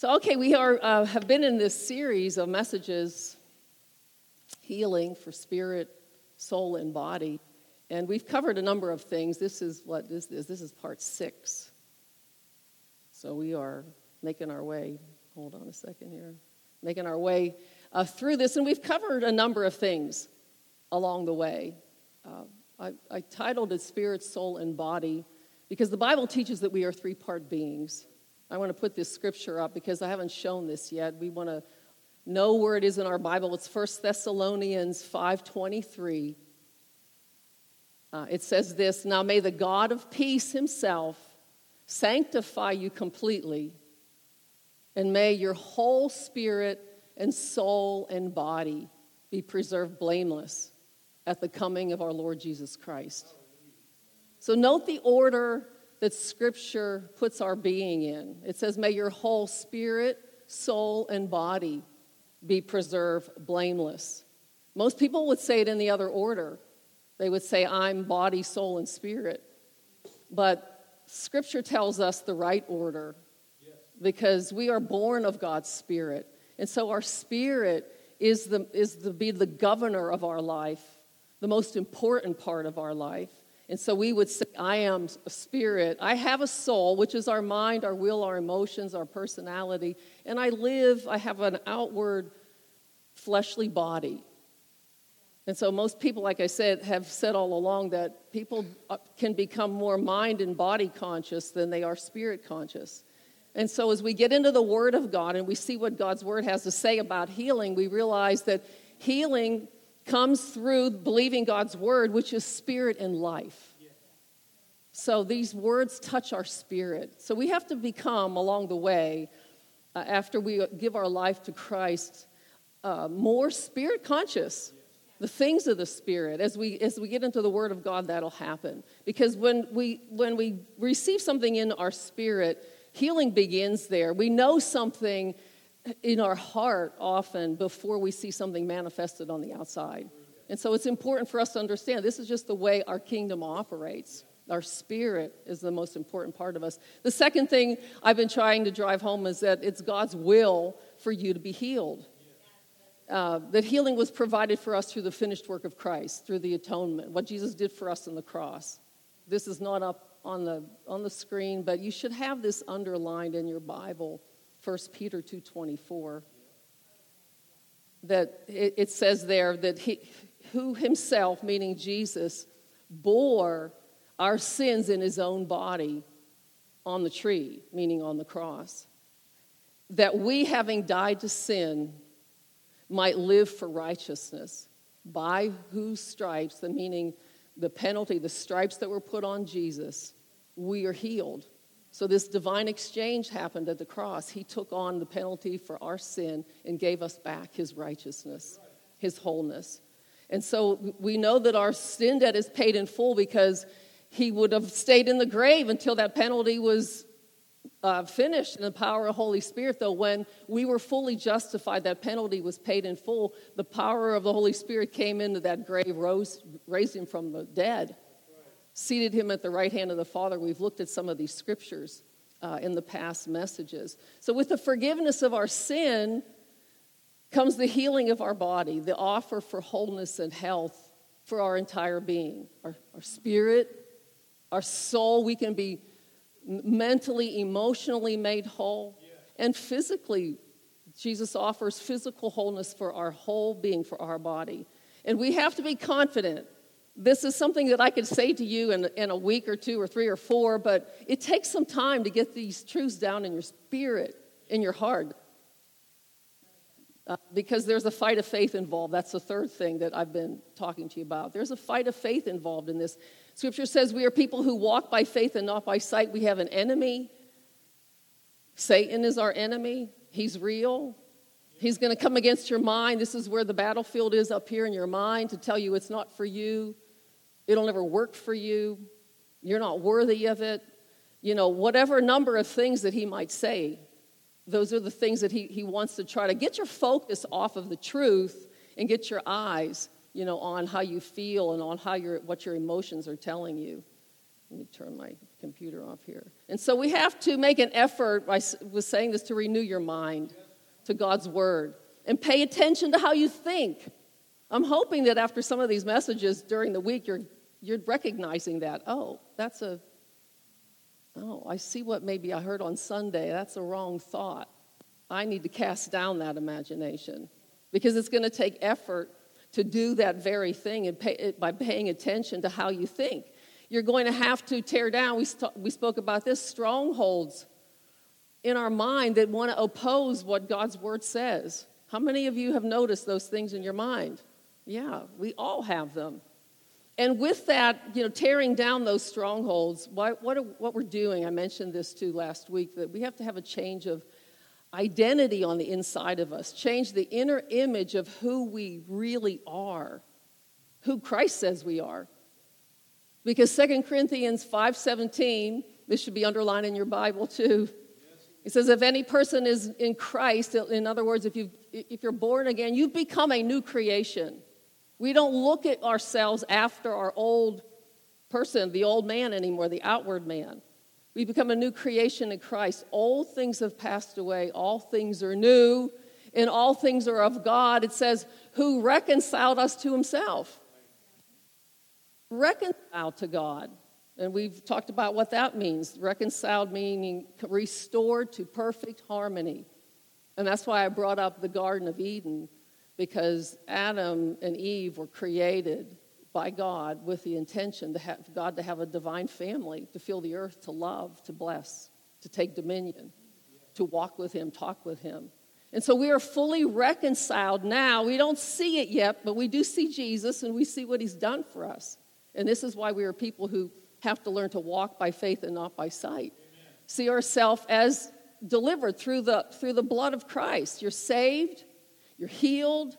So, okay, we are, uh, have been in this series of messages, healing for spirit, soul, and body. And we've covered a number of things. This is what this is. This is part six. So we are making our way. Hold on a second here. Making our way uh, through this. And we've covered a number of things along the way. Uh, I, I titled it Spirit, Soul, and Body because the Bible teaches that we are three part beings. I want to put this scripture up because I haven't shown this yet. We want to know where it is in our Bible. It's 1 Thessalonians 5:23. Uh, it says this, "Now may the God of peace himself sanctify you completely, and may your whole spirit and soul and body be preserved blameless at the coming of our Lord Jesus Christ." So note the order that Scripture puts our being in. It says, May your whole spirit, soul, and body be preserved blameless. Most people would say it in the other order. They would say, I'm body, soul, and spirit. But Scripture tells us the right order because we are born of God's Spirit. And so our spirit is, the, is to be the governor of our life, the most important part of our life. And so we would say, I am a spirit. I have a soul, which is our mind, our will, our emotions, our personality. And I live, I have an outward fleshly body. And so most people, like I said, have said all along that people uh, can become more mind and body conscious than they are spirit conscious. And so as we get into the Word of God and we see what God's Word has to say about healing, we realize that healing comes through believing God's word, which is spirit and life. So these words touch our spirit. So we have to become, along the way, uh, after we give our life to Christ, uh, more spirit conscious. The things of the spirit. As we as we get into the Word of God, that'll happen. Because when we when we receive something in our spirit, healing begins there. We know something in our heart often before we see something manifested on the outside. And so it's important for us to understand this is just the way our kingdom operates. Our spirit is the most important part of us. The second thing I've been trying to drive home is that it's God's will for you to be healed. Uh, that healing was provided for us through the finished work of Christ, through the atonement, what Jesus did for us on the cross. This is not up on the, on the screen, but you should have this underlined in your Bible 1 Peter 2.24, that it, it says there that he, who himself, meaning Jesus, bore our sins in his own body on the tree, meaning on the cross, that we, having died to sin, might live for righteousness, by whose stripes, the meaning the penalty, the stripes that were put on Jesus, we are healed. So, this divine exchange happened at the cross. He took on the penalty for our sin and gave us back his righteousness, his wholeness. And so, we know that our sin debt is paid in full because he would have stayed in the grave until that penalty was uh, finished in the power of Holy Spirit. Though, when we were fully justified, that penalty was paid in full. The power of the Holy Spirit came into that grave, rose, raised him from the dead seated him at the right hand of the Father. We've looked at some of these scriptures uh, in the past messages. So, with the forgiveness of our sin comes the healing of our body, the offer for wholeness and health for our entire being our, our spirit, our soul. We can be mentally, emotionally made whole, and physically. Jesus offers physical wholeness for our whole being, for our body. And we have to be confident this is something that I could say to you in, in a week or two or three or four, but it takes some time to get these truths down in your spirit, in your heart. Uh, because there's a fight of faith involved. That's the third thing that I've been talking to you about. There's a fight of faith involved in this. Scripture says we are people who walk by faith and not by sight. We have an enemy. Satan is our enemy, he's real. He's going to come against your mind. This is where the battlefield is up here in your mind to tell you it's not for you. It'll never work for you. You're not worthy of it. You know, whatever number of things that he might say, those are the things that he, he wants to try to get your focus off of the truth and get your eyes, you know, on how you feel and on how your, what your emotions are telling you. Let me turn my computer off here. And so we have to make an effort, I was saying this, to renew your mind to God's word and pay attention to how you think. I'm hoping that after some of these messages during the week, you're, you're recognizing that. Oh, that's a, oh, I see what maybe I heard on Sunday. That's a wrong thought. I need to cast down that imagination because it's going to take effort to do that very thing and pay, by paying attention to how you think. You're going to have to tear down, we, st- we spoke about this, strongholds in our mind that want to oppose what God's word says. How many of you have noticed those things in your mind? Yeah, we all have them. And with that, you know, tearing down those strongholds, what, what, we're doing, I mentioned this too last week, that we have to have a change of identity on the inside of us, change the inner image of who we really are, who Christ says we are. Because 2 Corinthians 5:17, this should be underlined in your Bible too. It says, if any person is in Christ, in other words, if, you if you're born again, you've become a new creation. We don't look at ourselves after our old person, the old man anymore, the outward man. We become a new creation in Christ. Old things have passed away, all things are new, and all things are of God. It says, who reconciled us to himself reconciled to God. And we've talked about what that means. Reconciled meaning restored to perfect harmony. And that's why I brought up the Garden of Eden, because Adam and Eve were created by God with the intention to have God to have a divine family, to fill the earth, to love, to bless, to take dominion, to walk with Him, talk with Him. And so we are fully reconciled now. We don't see it yet, but we do see Jesus and we see what He's done for us. And this is why we are people who have to learn to walk by faith and not by sight. Amen. See ourselves as delivered through the, through the blood of Christ. You're saved, you're healed,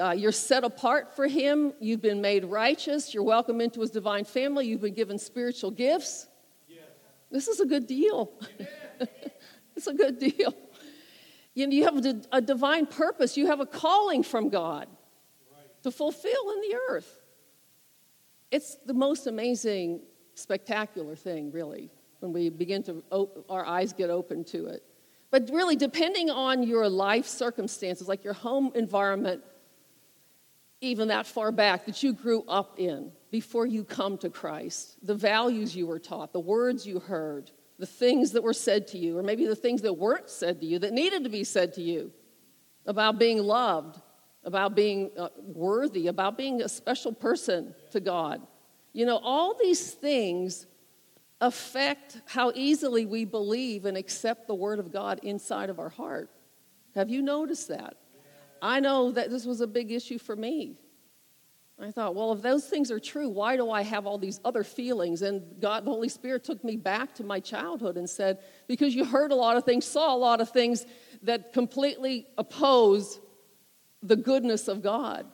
uh, you're set apart for Him, you've been made righteous, you're welcome into His divine family, you've been given spiritual gifts. This is a good deal. it's a good deal. You, know, you have a, a divine purpose, you have a calling from God right. to fulfill in the earth. It's the most amazing, spectacular thing, really, when we begin to, op- our eyes get open to it. But really, depending on your life circumstances, like your home environment, even that far back that you grew up in before you come to Christ, the values you were taught, the words you heard, the things that were said to you, or maybe the things that weren't said to you that needed to be said to you about being loved, about being uh, worthy, about being a special person to God. You know, all these things affect how easily we believe and accept the Word of God inside of our heart. Have you noticed that? I know that this was a big issue for me. I thought, well, if those things are true, why do I have all these other feelings? And God, the Holy Spirit took me back to my childhood and said, because you heard a lot of things, saw a lot of things that completely oppose the goodness of God.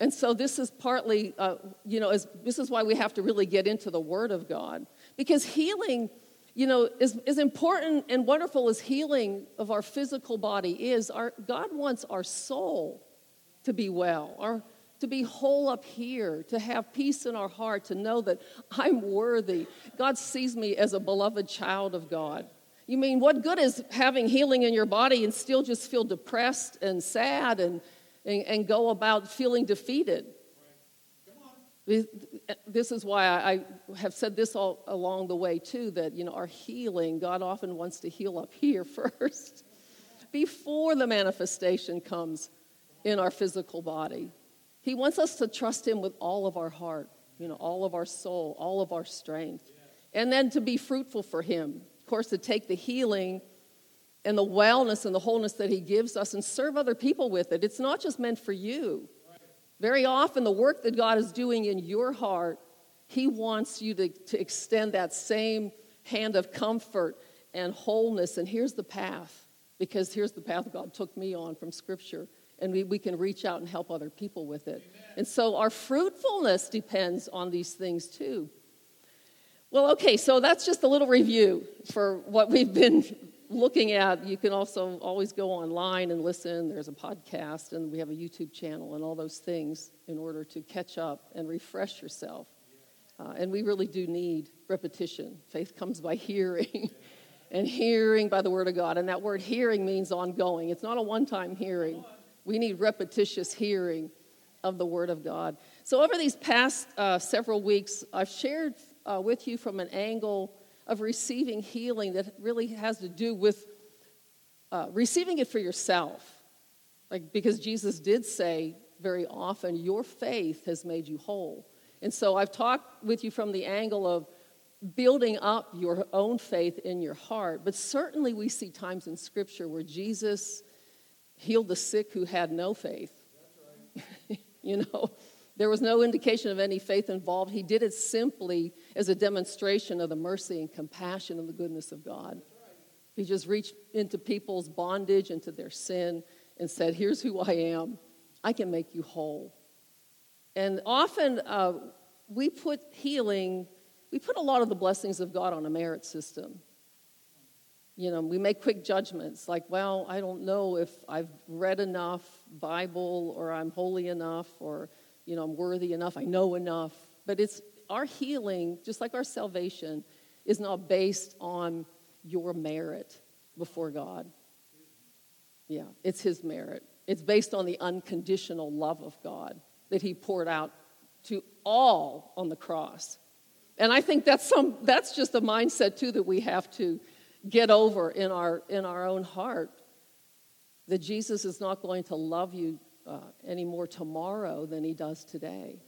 And so this is partly, uh, you know, as, this is why we have to really get into the Word of God. Because healing, you know, is, as important and wonderful as healing of our physical body is, our, God wants our soul to be well, our, to be whole up here, to have peace in our heart, to know that I'm worthy. God sees me as a beloved child of God. You mean, what good is having healing in your body and still just feel depressed and sad and, and, and go about feeling defeated? This is why I have said this all along the way, too, that, you know, our healing, God often wants to heal up here first before the manifestation comes in our physical body. He wants us to trust Him with all of our heart, you know, all of our soul, all of our strength, and then to be fruitful for Him of course, to take the healing and the wellness and the wholeness that He gives us and serve other people with it. It's not just meant for you. Very often, the work that God is doing in your heart, He wants you to, to extend that same hand of comfort and wholeness. And here's the path, because here's the path God took me on from Scripture. And we, we can reach out and help other people with it. Amen. And so our fruitfulness depends on these things too. Well, okay, so that's just a little review for what we've been looking at. You can also always go online and listen. There's a podcast, and we have a YouTube channel, and all those things in order to catch up and refresh yourself Uh, and we really do need repetition. Faith comes by hearing, and hearing by the Word of God. And that word hearing means ongoing, it's not a one time hearing. We need repetitious hearing of the Word of God. So, over these past uh, several weeks, I've shared uh, with you from an angle of receiving healing that really has to do with uh, receiving it for yourself. Like, because Jesus did say very often, Your faith has made you whole. And so I've talked with you from the angle of building up your own faith in your heart. But certainly we see times in Scripture where Jesus healed the sick who had no faith. Right. you know, there was no indication of any faith involved. He did it simply as a demonstration of the mercy and compassion and the goodness of God. He just reached into people's bondage, into their sin, and said, Here's who I am. I can make you whole. And often uh, we put healing, we put a lot of the blessings of God on a merit system. You know, we make quick judgments like, well, I don't know if I've read enough Bible or I'm holy enough or, you know, I'm worthy enough, I know enough. But it's our healing, just like our salvation, is not based on your merit before God. Yeah, it's His merit. It's based on the unconditional love of God that he poured out to all on the cross. And I think that's, some, that's just a mindset, too, that we have to get over in our, in our own heart. That Jesus is not going to love you uh, any more tomorrow than he does today.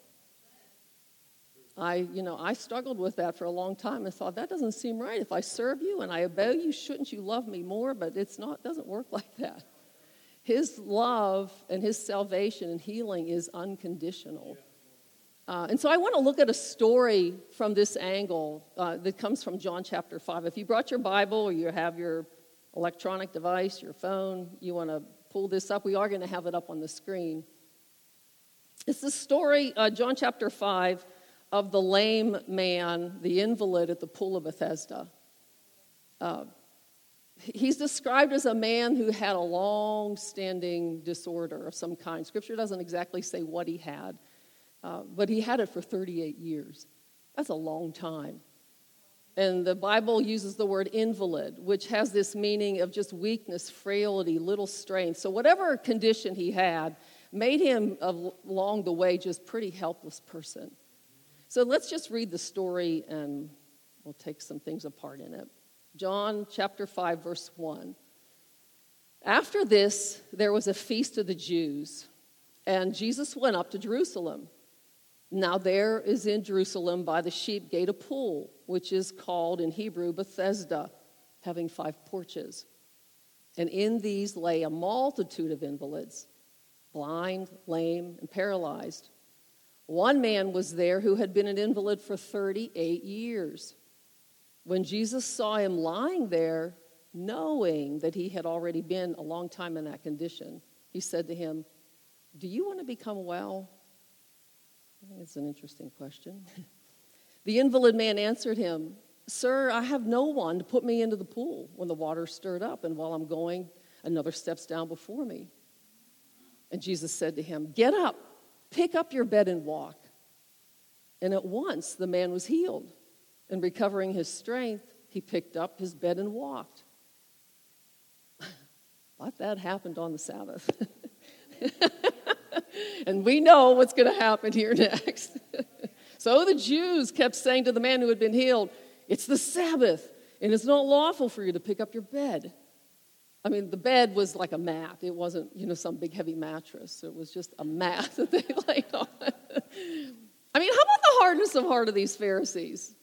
I, you know, I struggled with that for a long time and thought that doesn't seem right. If I serve you and I obey you, shouldn't you love me more? But it's not, doesn't work like that. His love and his salvation and healing is unconditional. Uh, and so I want to look at a story from this angle uh, that comes from John chapter 5. If you brought your Bible or you have your electronic device, your phone, you want to pull this up, we are going to have it up on the screen. It's the story, uh, John chapter 5, of the lame man, the invalid at the pool of Bethesda. Uh, he's described as a man who had a long standing disorder of some kind. Scripture doesn't exactly say what he had, uh, but he had it for 38 years. That's a long time. And the Bible uses the word invalid, which has this meaning of just weakness, frailty, little strength. So, whatever condition he had made him, along the way, just pretty helpless person. So, let's just read the story and we'll take some things apart in it. John chapter 5, verse 1. After this, there was a feast of the Jews, and Jesus went up to Jerusalem. Now, there is in Jerusalem by the sheep gate a pool, which is called in Hebrew Bethesda, having five porches. And in these lay a multitude of invalids, blind, lame, and paralyzed. One man was there who had been an invalid for 38 years. When Jesus saw him lying there, knowing that he had already been a long time in that condition, he said to him, Do you want to become well? It's an interesting question. the invalid man answered him, Sir, I have no one to put me into the pool when the water stirred up, and while I'm going, another steps down before me. And Jesus said to him, Get up, pick up your bed and walk. And at once the man was healed. And recovering his strength, he picked up his bed and walked. But that happened on the Sabbath. and we know what's going to happen here next. so the Jews kept saying to the man who had been healed, It's the Sabbath, and it's not lawful for you to pick up your bed. I mean, the bed was like a mat. It wasn't, you know, some big heavy mattress. It was just a mat that they laid on. I mean, how about the hardness of heart of these Pharisees?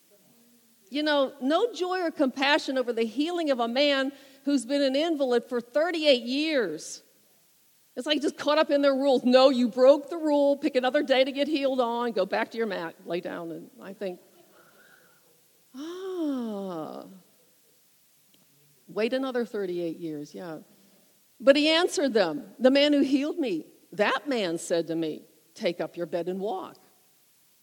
you know, no joy or compassion over the healing of a man who's been an invalid for 38 years. It's like just caught up in their rules. No, you broke the rule. Pick another day to get healed on. Go back to your mat. Lay down. And I think, ah, wait another 38 years. Yeah. But he answered them The man who healed me, that man said to me, Take up your bed and walk.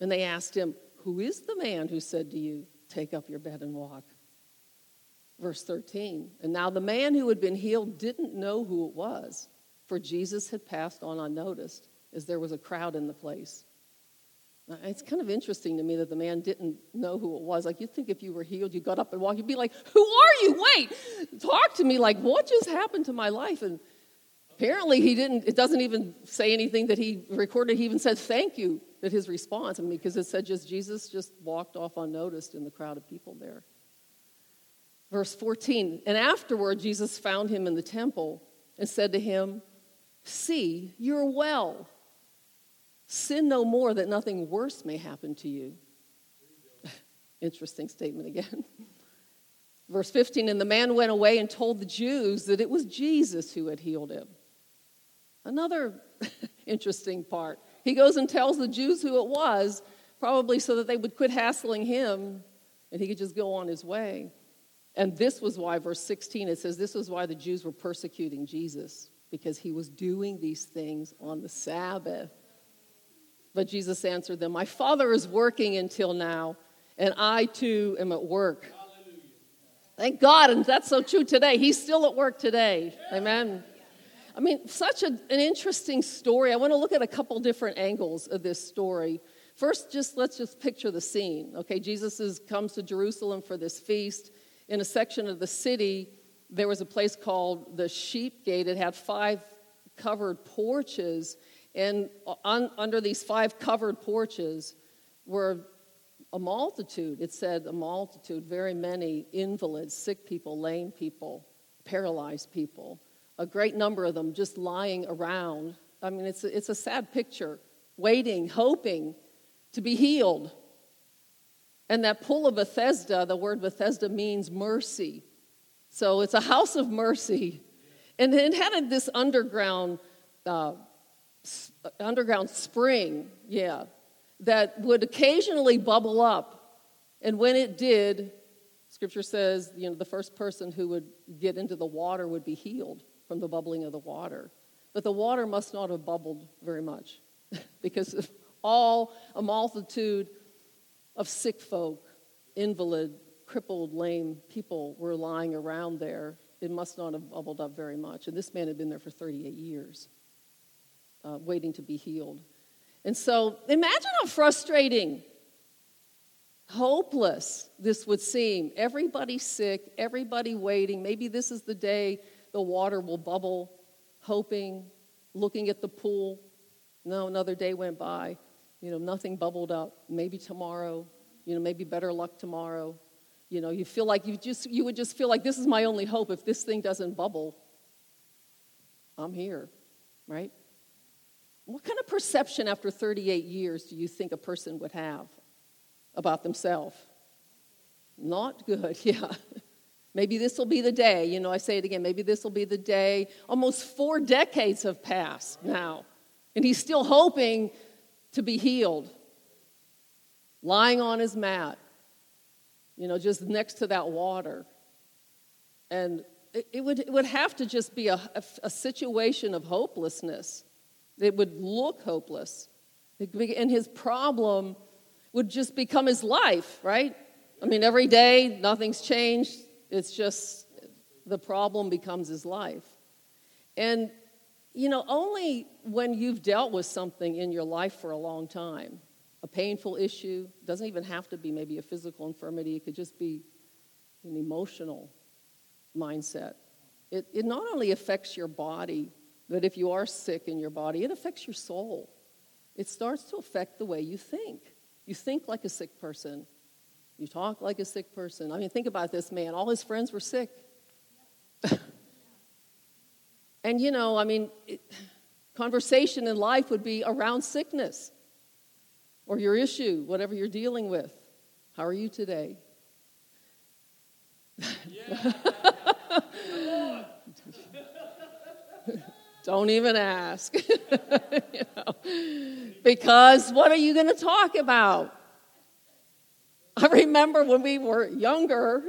And they asked him, Who is the man who said to you, Take up your bed and walk. Verse 13. And now the man who had been healed didn't know who it was, for Jesus had passed on unnoticed, as there was a crowd in the place. It's kind of interesting to me that the man didn't know who it was. Like, you'd think if you were healed, you got up and walked, you'd be like, Who are you? Wait, talk to me. Like, what just happened to my life? And apparently, he didn't, it doesn't even say anything that he recorded. He even said thank you at his response. I mean, because it said just Jesus just walked off unnoticed in the crowd of people there. Verse 14, and afterward, Jesus found him in the temple and said to him, See, you're well. Sin no more that nothing worse may happen to you. Interesting statement again. Verse 15, and the man went away and told the Jews that it was Jesus who had healed him. Another interesting part. He goes and tells the Jews who it was, probably so that they would quit hassling him and he could just go on his way. And this was why, verse 16, it says, This was why the Jews were persecuting Jesus, because he was doing these things on the Sabbath. But Jesus answered them, My Father is working until now, and I too am at work. Hallelujah. Thank God, and that's so true today. He's still at work today. Amen. I mean, such a, an interesting story. I want to look at a couple different angles of this story. First, just let's just picture the scene. Okay, Jesus is, comes to Jerusalem for this feast. In a section of the city, there was a place called the Sheep Gate. It had five covered porches, and on, under these five covered porches were a multitude. It said a multitude, very many invalids, sick people, lame people, paralyzed people, a great number of them just lying around. I mean, it's a, it's a sad picture, waiting, hoping to be healed. And that pool of Bethesda, the word Bethesda means mercy. So it's a house of mercy. And it had this underground uh, underground spring, yeah, that would occasionally bubble up. And when it did, scripture says, you know, the first person who would get into the water would be healed from the bubbling of the water. But the water must not have bubbled very much because all a multitude of sick folk, invalid, crippled, lame people were lying around there. It must not have bubbled up very much. And this man had been there for 38 years uh, waiting to be healed. And so imagine how frustrating, hopeless this would seem. Everybody sick, everybody waiting. Maybe this is the day the water will bubble, hoping, looking at the pool. No, another day went by. You know, nothing bubbled up. Maybe tomorrow, you know, maybe better luck tomorrow. You know, you feel like you just you would just feel like this is my only hope. If this thing doesn't bubble, I'm here, right? What kind of perception after 38 years do you think a person would have about themselves? Not good, yeah. Maybe this will be the day. You know, I say it again. Maybe this will be the day. Almost four decades have passed now, and he's still hoping to be healed. Lying on his mat, you know, just next to that water. And it, it would, it would have to just be a, a, a situation of hopelessness. It would look hopeless. And his problem would just become his life, right? I mean, every day, nothing's changed. It's just the problem becomes his life. And, you know, only when you've dealt with something in your life for a long time, a painful issue, It doesn't even have to be maybe a physical infirmity, it could just be an emotional mindset. It, it not only affects your body, but if you are sick in your body, it affects your soul. It starts to affect the way you think. You think like a sick person, you talk like a sick person. I mean, think about this man. All his friends were sick. and, you know, I mean, it, conversation in life would be around sickness or your issue, whatever you're dealing with. How are you today? Don't even ask. you know? Because what are you going to talk about? I remember when we were younger,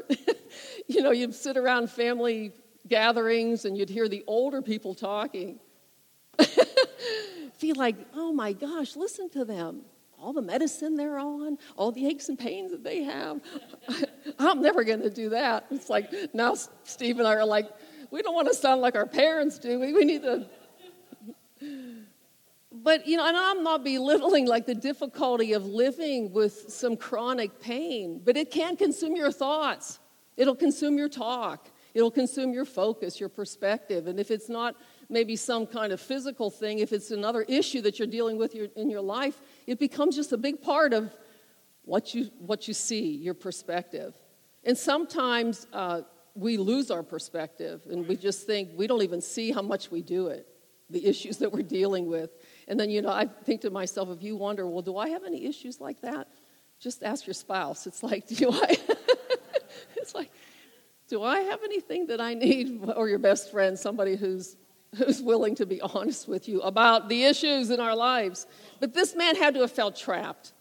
you know, you'd sit around family gatherings and you'd hear the older people talking. Feel like, oh my gosh, listen to them. All the medicine they're on, all the aches and pains that they have. I'm never going to do that. It's like now Steve and I are like, we don't want to sound like our parents do. We, we need to. but you know, and I'm not belittling like the difficulty of living with some chronic pain, but it can consume your thoughts. It'll consume your talk. It'll consume your focus, your perspective. And if it's not maybe some kind of physical thing, if it's another issue that you're dealing with in your life, it becomes just a big part of what you, what you see, your perspective. And sometimes uh, we lose our perspective and we just think we don't even see how much we do it, the issues that we're dealing with. And then, you know, I think to myself, if you wonder, well, do I have any issues like that? Just ask your spouse. It's like, do I? it's like, do I have anything that I need? Or your best friend, somebody who's who's willing to be honest with you about the issues in our lives. But this man had to have felt trapped,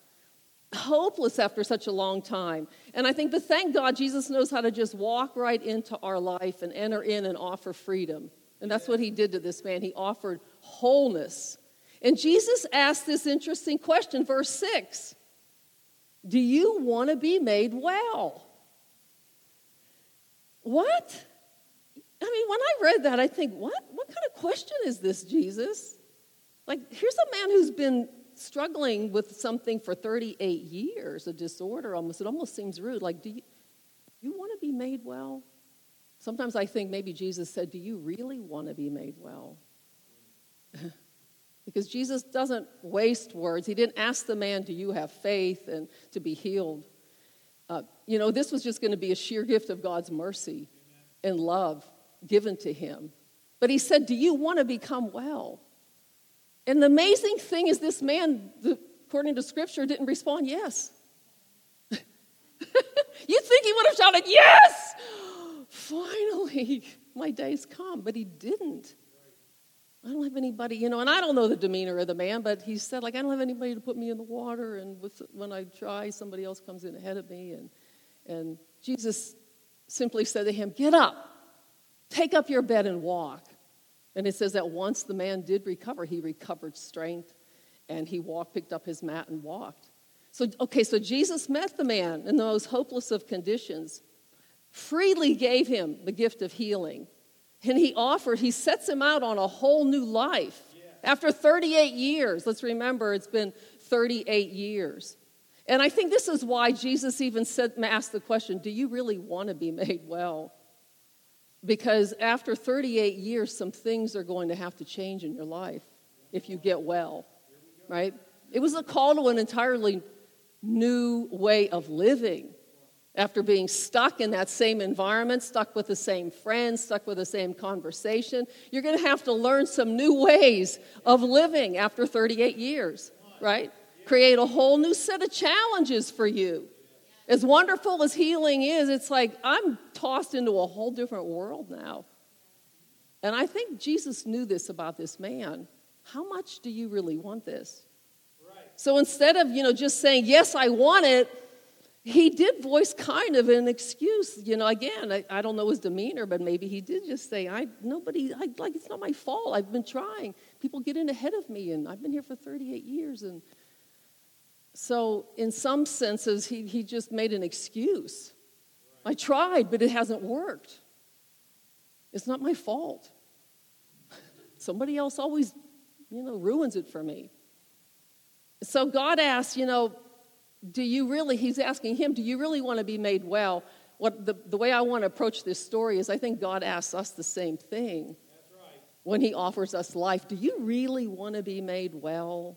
hopeless after such a long time. And I think, but thank God, Jesus knows how to just walk right into our life and enter in and offer freedom. And that's what he did to this man. He offered wholeness. And Jesus asked this interesting question, verse 6 Do you want to be made well? What? I mean, when I read that, I think, what? What kind of question is this, Jesus? Like, here's a man who's been struggling with something for 38 years, a disorder almost. It almost seems rude. Like, do you, you want to be made well? Sometimes I think maybe Jesus said, Do you really want to be made well? because Jesus doesn't waste words. He didn't ask the man, Do you have faith and to be healed? Uh, you know, this was just going to be a sheer gift of God's mercy and love given to him. But he said, Do you want to become well? And the amazing thing is, this man, according to scripture, didn't respond yes. you think he would have shouted, Yes! Finally, my day's come. But he didn't. I don't have anybody, you know, and I don't know the demeanor of the man, but he said, like, I don't have anybody to put me in the water, and with, when I try, somebody else comes in ahead of me. And, and Jesus simply said to him, Get up, take up your bed and walk. And it says that once the man did recover, he recovered strength, and he walked, picked up his mat, and walked. So, okay, so Jesus met the man in the most hopeless of conditions, freely gave him the gift of healing and he offered, he sets him out on a whole new life. After 38 years, let's remember it's been 38 years. And I think this is why Jesus even said, asked the question Do you really want to be made well? Because after 38 years, some things are going to have to change in your life if you get well, right? It was a call to an entirely new way of living after being stuck in that same environment, stuck with the same friends, stuck with the same conversation, you're going to have to learn some new ways of living after 38 years, right? Create a whole new set of challenges for you. As wonderful as healing is, it's like I'm tossed into a whole different world now. And I think Jesus knew this about this man. How much do you really want this? So instead of, you know, just saying, yes, I want it, he did voice kind of an excuse. You know, again, I, I don't know his demeanor, but maybe he did just say, I nobody, I, like, it's not my fault. I've been trying. People get in ahead of me, and I've been here for 38 years. And so, in some senses, he, he just made an excuse. I tried, but it hasn't worked. It's not my fault. Somebody else always, you know, ruins it for me. So God asks, you know, do you really, he's asking him, do you really want to be made well? What the, the way I want to approach this story is I think God asks us the same thing right. when he offers us life. Do you really want to be made well?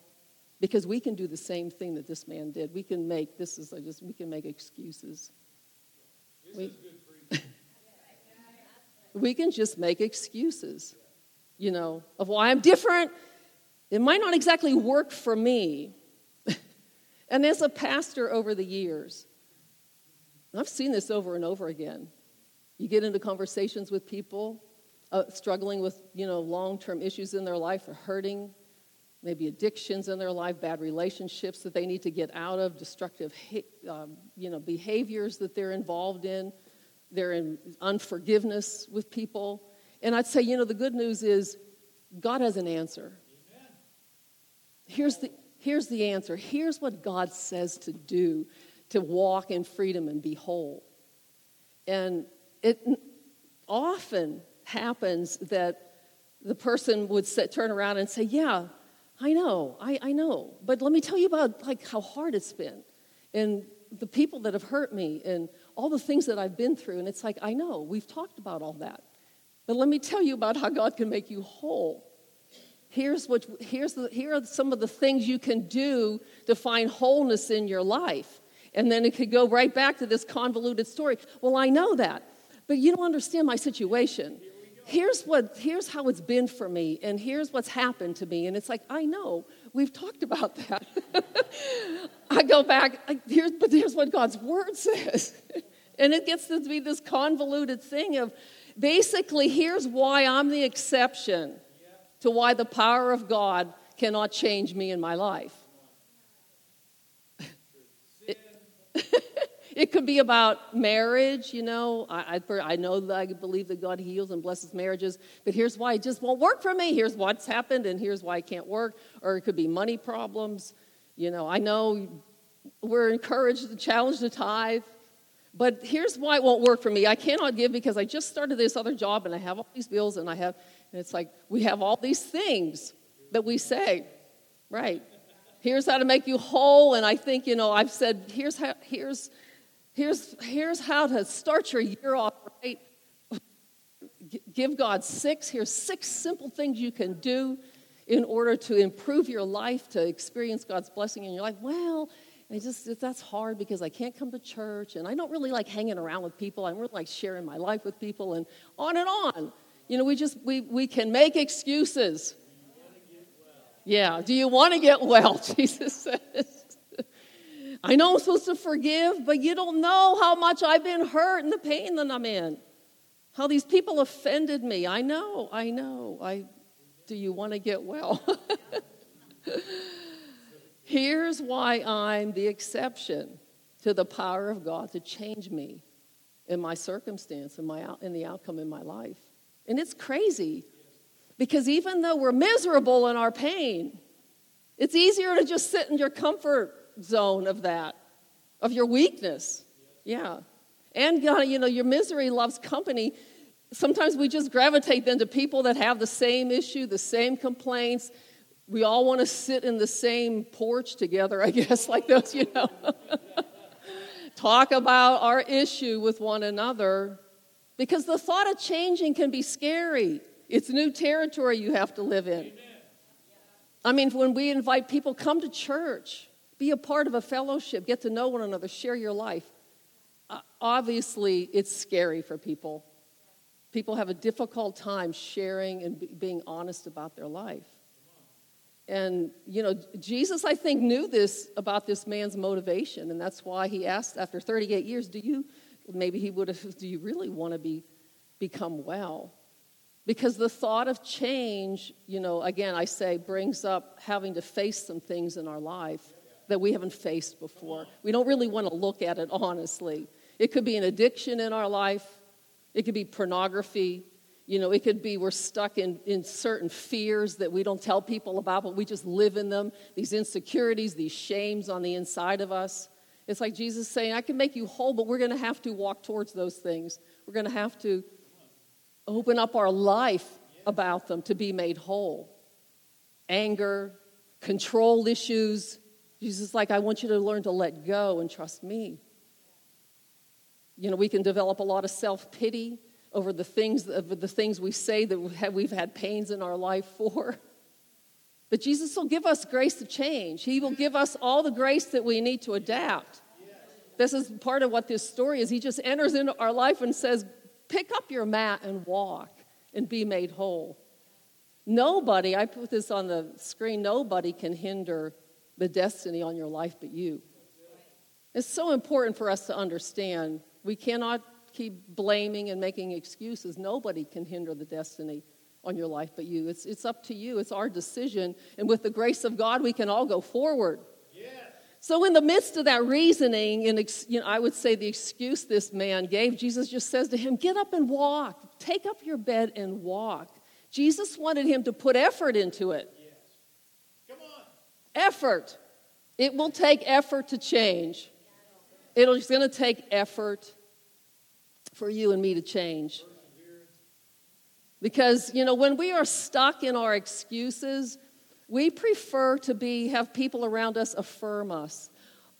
Because we can do the same thing that this man did. We can make, this is just, we can make excuses. We, we can just make excuses, you know, of why I'm different. It might not exactly work for me, and as a pastor over the years, I've seen this over and over again. You get into conversations with people uh, struggling with, you know, long-term issues in their life or hurting, maybe addictions in their life, bad relationships that they need to get out of, destructive, um, you know, behaviors that they're involved in. They're in unforgiveness with people. And I'd say, you know, the good news is God has an answer. Here's the, Here's the answer. Here's what God says to do to walk in freedom and be whole. And it often happens that the person would turn around and say, Yeah, I know, I, I know. But let me tell you about like how hard it's been and the people that have hurt me and all the things that I've been through. And it's like, I know, we've talked about all that. But let me tell you about how God can make you whole. Here's what, here's the, here are some of the things you can do to find wholeness in your life. And then it could go right back to this convoluted story. Well, I know that, but you don't understand my situation. Here's what here's how it's been for me, and here's what's happened to me. And it's like, I know, we've talked about that. I go back, I, here's, but here's what God's word says. and it gets to be this convoluted thing of basically, here's why I'm the exception to why the power of God cannot change me in my life. It could be about marriage, you know. I, I, I, know that I believe that God heals and blesses marriages, but here's why it just won't work for me. Here's what's happened, and here's why it can't work. Or it could be money problems. You know, I know we're encouraged to challenge the tithe, but here's why it won't work for me. I cannot give because I just started this other job and I have all these bills and I have, and it's like we have all these things that we say, right? Here's how to make you whole, and I think you know I've said here's how here's Here's, here's how to start your year off right. Give God six. Here's six simple things you can do in order to improve your life, to experience God's blessing in your life. Well, I just that's hard because I can't come to church and I don't really like hanging around with people. I really like sharing my life with people and on and on. You know, we just we we can make excuses. Yeah. Do you want to get well? Jesus says. I know I'm supposed to forgive, but you don't know how much I've been hurt and the pain that I'm in. How these people offended me. I know, I know. I do you want to get well? Here's why I'm the exception to the power of God to change me in my circumstance and my in the outcome in my life. And it's crazy because even though we're miserable in our pain, it's easier to just sit in your comfort zone of that, of your weakness. Yeah. And, God, you know, your misery loves company. Sometimes we just gravitate then to people that have the same issue, the same complaints. We all want to sit in the same porch together, I guess, like those, you know. Talk about our issue with one another because the thought of changing can be scary. It's new territory you have to live in. I mean, when we invite people, come to church. Be a part of a fellowship, get to know one another, share your life. Uh, obviously, it's scary for people. People have a difficult time sharing and be, being honest about their life. And, you know, Jesus, I think, knew this about this man's motivation, and that's why he asked after 38 years, Do you, maybe he would have, do you really want to be, become well? Because the thought of change, you know, again, I say, brings up having to face some things in our life that we haven't faced before. We don't really want to look at it honestly. It could be an addiction in our life, it could be pornography. You know, it could be we're stuck in, in certain fears that we don't tell people about, but we just live in them. These insecurities, these shames on the inside of us. It's like Jesus saying, I can make you whole, but we're going to have to walk towards those things. We're going to have to open up our life about them to be made whole. Anger, control issues, Jesus is like, I want you to learn to let go and trust me. You know, we can develop a lot of self pity over the things, over the things we say that we've had pains in our life for. But Jesus will give us grace to change. He will give us all the grace that we need to adapt. This is part of what this story is. He just enters into our life and says, Pick up your mat and walk and be made whole. Nobody, I put this on the screen, nobody can hinder the destiny on your life but you. It's so important for us to understand. We cannot keep blaming and making excuses. Nobody can hinder the destiny on your life but you. It's, it's up to you, it's our decision. And with the grace of God, we can all go forward. So, in the midst of that reasoning, and you know, I would say the excuse this man gave, Jesus just says to him, Get up and walk. Take up your bed and walk. Jesus wanted him to put effort into it. Effort. It will take effort to change. It's going to take effort for you and me to change. Because, you know, when we are stuck in our excuses, We prefer to be have people around us affirm us.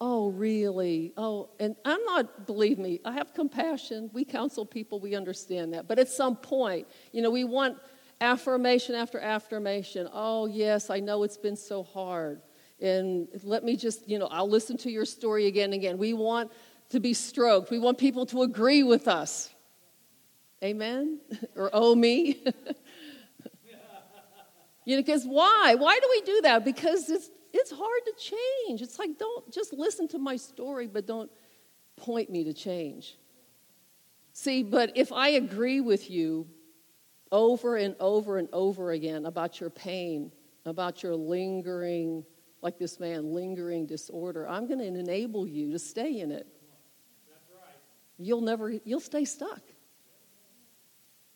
Oh, really? Oh, and I'm not, believe me, I have compassion. We counsel people, we understand that. But at some point, you know, we want affirmation after affirmation. Oh, yes, I know it's been so hard. And let me just, you know, I'll listen to your story again and again. We want to be stroked, we want people to agree with us. Amen? or oh, me? you know, because why? Why do we do that? Because it's it's hard to change. It's like, don't just listen to my story, but don't point me to change. See, but if I agree with you over and over and over again about your pain, about your lingering, like this man, lingering disorder, I'm going to enable you to stay in it. You'll never, you'll stay stuck.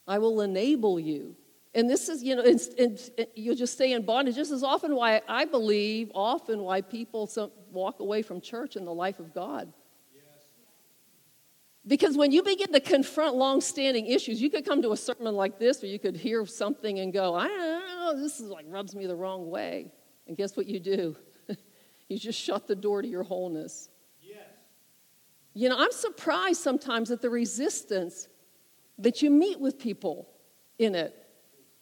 I will enable you and this is, you know, it, you'll just stay in bondage. This is often why I believe, often why people some, walk away from church in the life of God. Because when you begin to confront long-standing issues, you could come to a sermon like this, or you could hear something and go, "I don't know, this is like rubs me the wrong way." And guess what you do? you just shut the door to your wholeness. Yes. You know, I'm surprised sometimes at the resistance that you meet with people in it.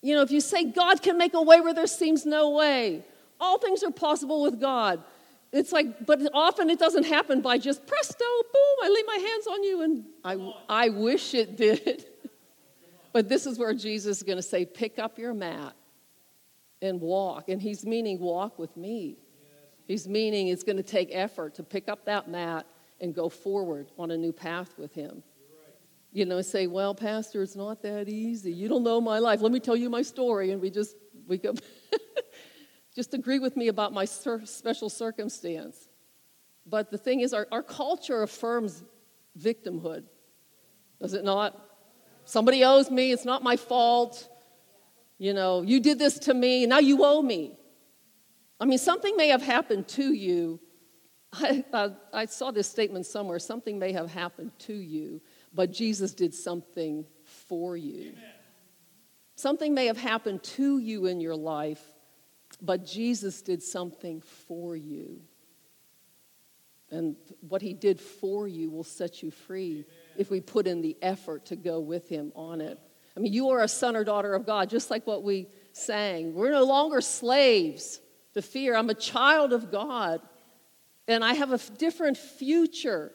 You know, if you say God can make a way where there seems no way, all things are possible with God. It's like, but often it doesn't happen by just presto, boom, I lay my hands on you, and I, I wish it did. but this is where Jesus is going to say, pick up your mat and walk. And he's meaning walk with me. He's meaning it's going to take effort to pick up that mat and go forward on a new path with him you know, say, well, Pastor, it's not that easy. You don't know my life. Let me tell you my story. And we just, we go, just agree with me about my special circumstance. But the thing is, our, our culture affirms victimhood, does it not? Somebody owes me, it's not my fault. You know, you did this to me, now you owe me. I mean, something may have happened to you. I, I, I saw this statement somewhere something may have happened to you but Jesus did something for you. Amen. Something may have happened to you in your life, but Jesus did something for you. And what he did for you will set you free if we put in the effort to go with him on it. I mean, you are a son or daughter of God, just like what we sang. We're no longer slaves to fear. I'm a child of God, and I have a different future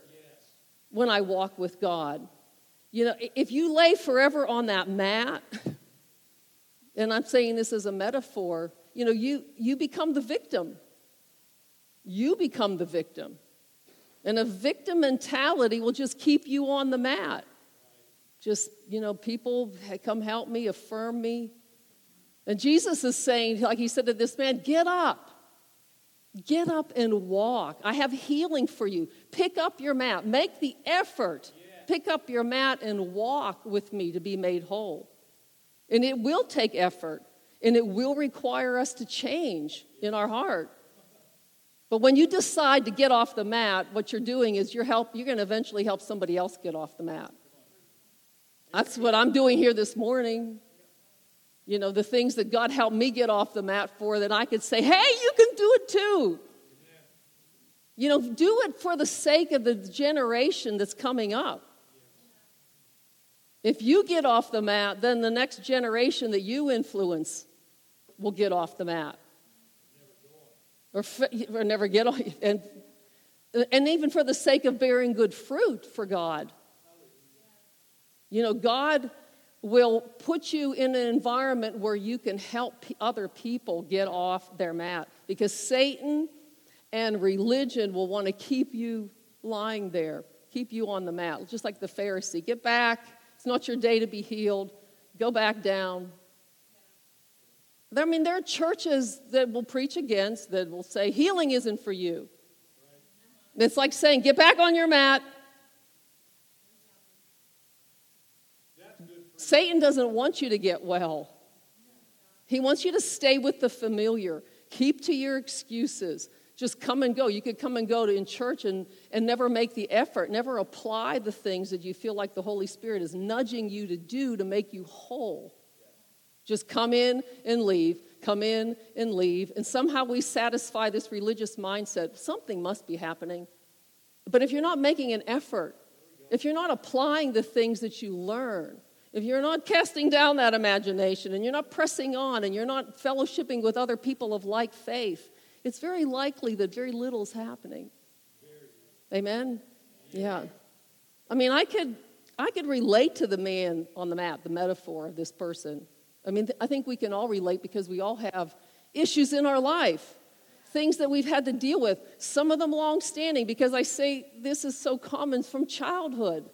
when I walk with God. You know, if you lay forever on that mat, and I'm saying this as a metaphor, you know, you, you become the victim. You become the victim. And a victim mentality will just keep you on the mat. Just, you know, people come help me, affirm me. And Jesus is saying, like he said to this man, get up. Get up and walk. I have healing for you. Pick up your mat. Make the effort. Pick up your mat and walk with me to be made whole. And it will take effort, and it will require us to change in our heart. But when you decide to get off the mat, what you're doing is you're help, you're going to eventually help somebody else get off the mat. That's what I'm doing here this morning you know, the things that God helped me get off the mat for, that I could say, hey, you can do it too. You know, do it for the sake of the generation that's coming up. If you get off the mat, then the next generation that you influence will get off the mat. Or, or never get off. And, and even for the sake of bearing good fruit for God. You know, God will put you in an environment where you can help other people get off their mat because Satan and religion will want to keep you lying there, keep you on the mat, just like the Pharisee. Get back. It's not your day to be healed. Go back down. I mean, there are churches that will preach against, that will say, healing isn't for you. It's like saying, get back on your mat. Satan doesn't want you to get well. He wants you to stay with the familiar. Keep to your excuses. Just come and go. You could come and go to in church and, and never make the effort, never apply the things that you feel like the Holy Spirit is nudging you to do to make you whole. Just come in and leave. come in and leave, and somehow we satisfy this religious mindset. Something must be happening. But if you're not making an effort, if you're not applying the things that you learn, if you're not casting down that imagination and you're not pressing on and you're not fellowshipping with other people of like faith, it's very likely that very little is happening. Amen? Yeah. I mean, I could, I could relate to the man on the map, the metaphor of this person. I mean, I think we can all relate because we all have issues in our life, things that we've had to deal with, some of them long standing, because I say this is so common from childhood.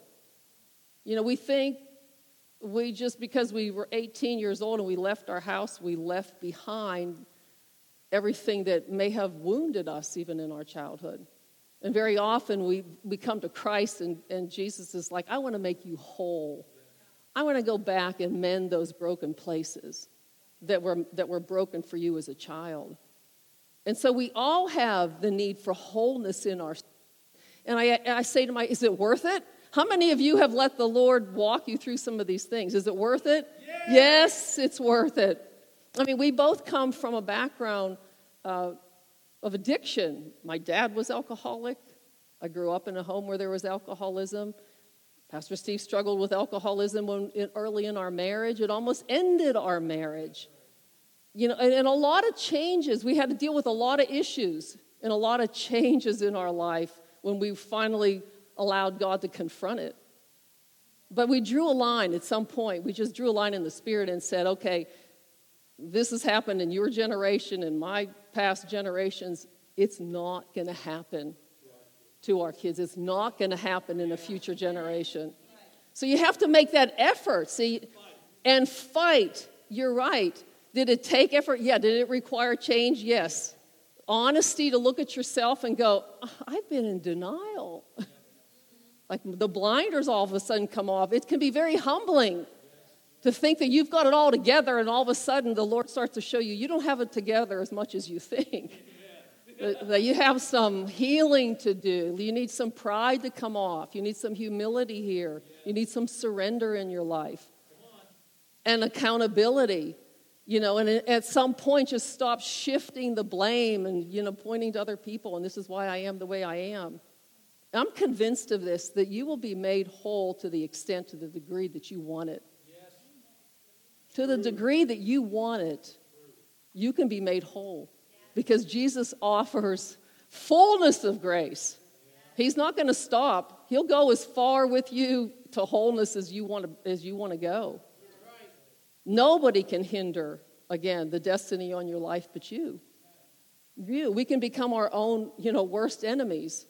You know, we think we just because we were 18 years old and we left our house, we left behind everything that may have wounded us even in our childhood. And very often we, we come to Christ and, and Jesus is like, I want to make you whole. I want to go back and mend those broken places that were, that were broken for you as a child. And so we all have the need for wholeness in our. And I, I say to my, is it worth it? How many of you have let the Lord walk you through some of these things? Is it worth it? Yes, yes it's worth it. I mean, we both come from a background uh, of addiction. My dad was alcoholic. I grew up in a home where there was alcoholism. Pastor Steve struggled with alcoholism when, early in our marriage. It almost ended our marriage. You know, and, and a lot of changes. We had to deal with a lot of issues and a lot of changes in our life when we finally allowed God to confront it. But we drew a line at some point. We just drew a line in the spirit and said, okay, this has happened in your generation and my past generations. It's not going to happen to our kids. It's not going to happen in a future generation. So you have to make that effort, see, and fight. You're right. Did it take effort? Yeah. Did it require change? Yes. Honesty to look at yourself and go, ah, I've been in denial. like the blinders all of a sudden come off. It can be very humbling to think that you've got it all together and all of a sudden the Lord starts to show you you don't have it together as much as you think that you have some healing to do. You need some pride to come off. You need some humility here. You need some surrender in your life and accountability. You know, and at some point, just stop shifting the blame and, you know, pointing to other people, and this is why I am the way I am. I'm convinced of this that you will be made whole to the extent, to the degree that you want it. Yes. To the degree that you want it, you can be made whole because Jesus offers fullness of grace. He's not going to stop. He'll go as far with you to wholeness as you want to, as you want to go. Nobody can hinder, again, the destiny on your life but you. You. We can become our own, you know, worst enemies.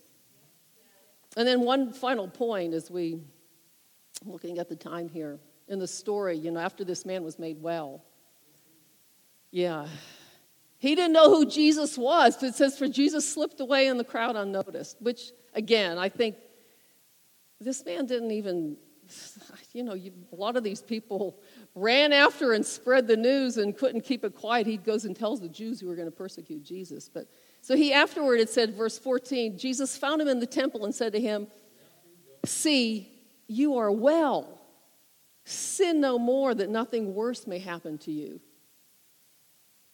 And then one final point as we looking at the time here in the story, you know, after this man was made well. Yeah, he didn't know who Jesus was. It says, for Jesus slipped away in the crowd unnoticed, which, again, I think this man didn't even, you know, you, a lot of these people ran after and spread the news and couldn't keep it quiet. He goes and tells the Jews who were going to persecute Jesus. But so he afterward, it said, verse 14, Jesus found him in the temple and said to him, See, you are well. Sin no more that nothing worse may happen to you.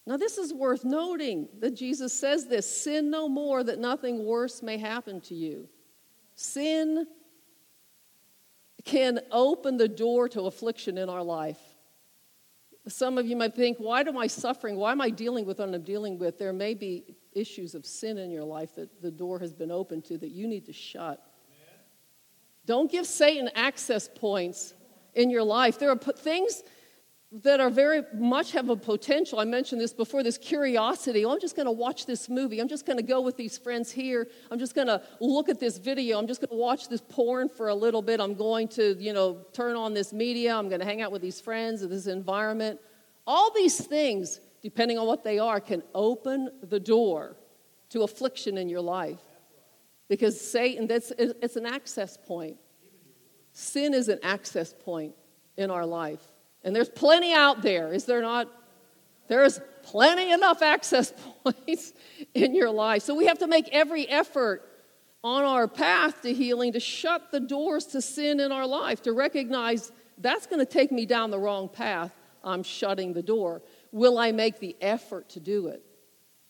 Now, this is worth noting that Jesus says this sin no more that nothing worse may happen to you. Sin can open the door to affliction in our life. Some of you might think, why am I suffering? Why am I dealing with what I'm dealing with? There may be issues of sin in your life that the door has been opened to that you need to shut. Don't give Satan access points in your life. There are things that are very much have a potential. I mentioned this before this curiosity. Oh, I'm just going to watch this movie. I'm just going to go with these friends here. I'm just going to look at this video. I'm just going to watch this porn for a little bit. I'm going to, you know, turn on this media. I'm going to hang out with these friends in this environment. All these things, depending on what they are, can open the door to affliction in your life. Because Satan, that's, it's an access point. Sin is an access point in our life. And there's plenty out there, is there not? There's plenty enough access points in your life. So we have to make every effort on our path to healing to shut the doors to sin in our life, to recognize that's going to take me down the wrong path. I'm shutting the door. Will I make the effort to do it?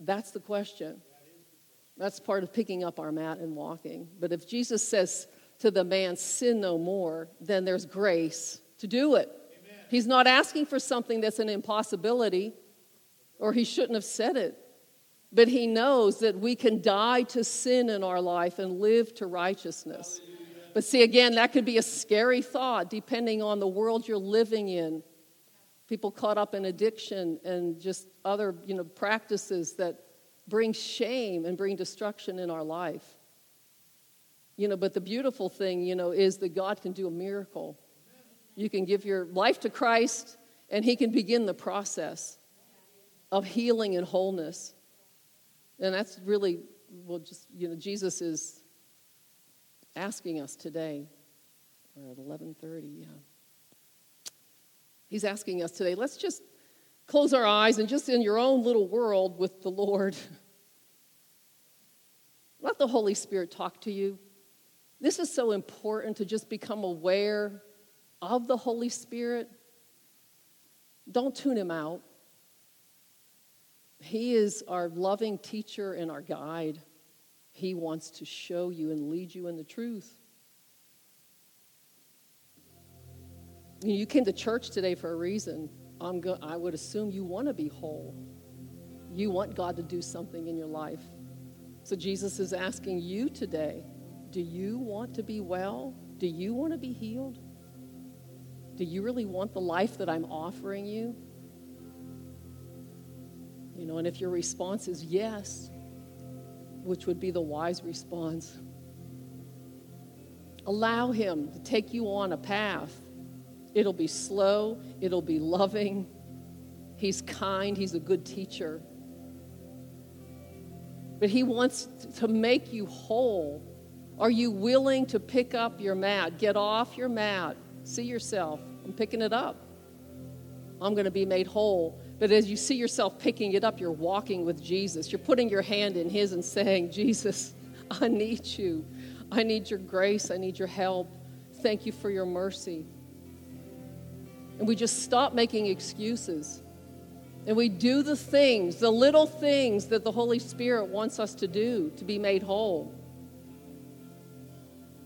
That's the question. That's part of picking up our mat and walking. But if Jesus says to the man, sin no more, then there's grace to do it. He's not asking for something that's an impossibility, or he shouldn't have said it. But he knows that we can die to sin in our life and live to righteousness. But see, again, that could be a scary thought depending on the world you're living in. People caught up in addiction and just other you know, practices that bring shame and bring destruction in our life. You know, but the beautiful thing, you know, is that God can do a miracle. You can give your life to Christ, and He can begin the process of healing and wholeness. And that's really, well, just, you know, Jesus is asking us today. We're at 11:30, yeah. He's asking us today, let's just close our eyes and just in your own little world with the Lord. Let the Holy Spirit talk to you. This is so important to just become aware of the Holy Spirit. Don't tune him out. He is our loving teacher and our guide. He wants to show you and lead you in the truth. You came to church today for a reason. I'm go- I would assume you want to be whole. You want God to do something in your life. So Jesus is asking you today do you want to be well? Do you want to be healed? Do you really want the life that I'm offering you? You know, and if your response is yes, which would be the wise response, allow Him to take you on a path. It'll be slow, it'll be loving. He's kind, He's a good teacher. But He wants to make you whole are you willing to pick up your mat? Get off your mat. See yourself. I'm picking it up. I'm going to be made whole. But as you see yourself picking it up, you're walking with Jesus. You're putting your hand in His and saying, Jesus, I need you. I need your grace. I need your help. Thank you for your mercy. And we just stop making excuses. And we do the things, the little things that the Holy Spirit wants us to do to be made whole.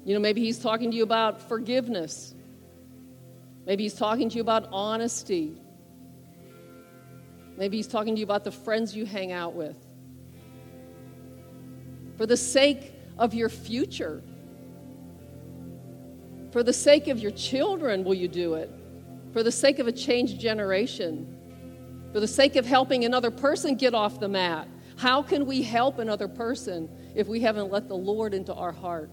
You know, maybe he's talking to you about forgiveness. Maybe he's talking to you about honesty. Maybe he's talking to you about the friends you hang out with. For the sake of your future, for the sake of your children, will you do it? For the sake of a changed generation, for the sake of helping another person get off the mat. How can we help another person if we haven't let the Lord into our heart?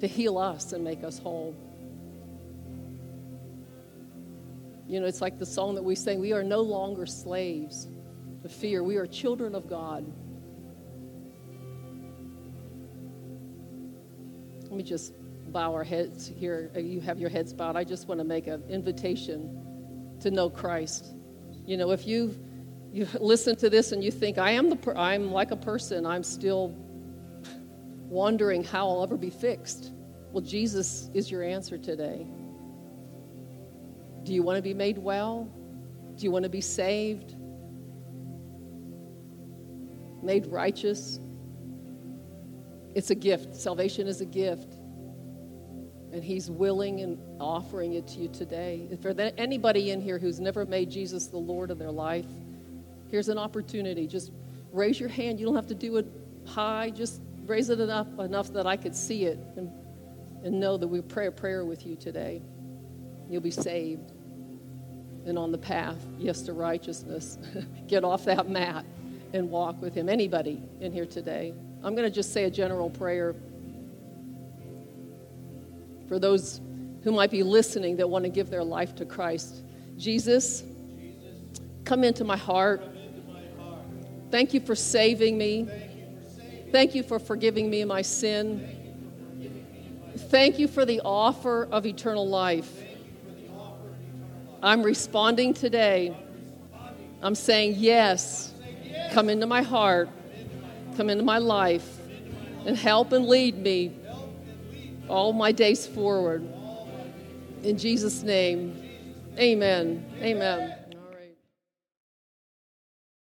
to heal us and make us whole. You know, it's like the song that we sing we are no longer slaves to fear, we are children of God. Let me just bow our heads here. Uh, you have your heads bowed. I just want to make an invitation to know Christ. You know, if you you listen to this and you think I am the per- I'm like a person, I'm still wondering how I'll ever be fixed. Well, Jesus is your answer today. Do you want to be made well? Do you want to be saved? Made righteous? It's a gift. Salvation is a gift. And He's willing and offering it to you today. If there's anybody in here who's never made Jesus the Lord of their life, here's an opportunity. Just raise your hand. You don't have to do it high, just raise it enough enough that I could see it and, and know that we pray a prayer with you today. You'll be saved and on the path, yes, to righteousness. Get off that mat and walk with Him. Anybody in here today? I'm going to just say a general prayer for those who might be listening that want to give their life to Christ. Jesus, come into my heart. Thank you for saving me. Thank you for forgiving me my sin. Thank you for the offer of eternal life. I'm responding today. I'm saying, Yes, come into my heart, come into my life, and help and lead me all my days forward. In Jesus' name, amen. Amen.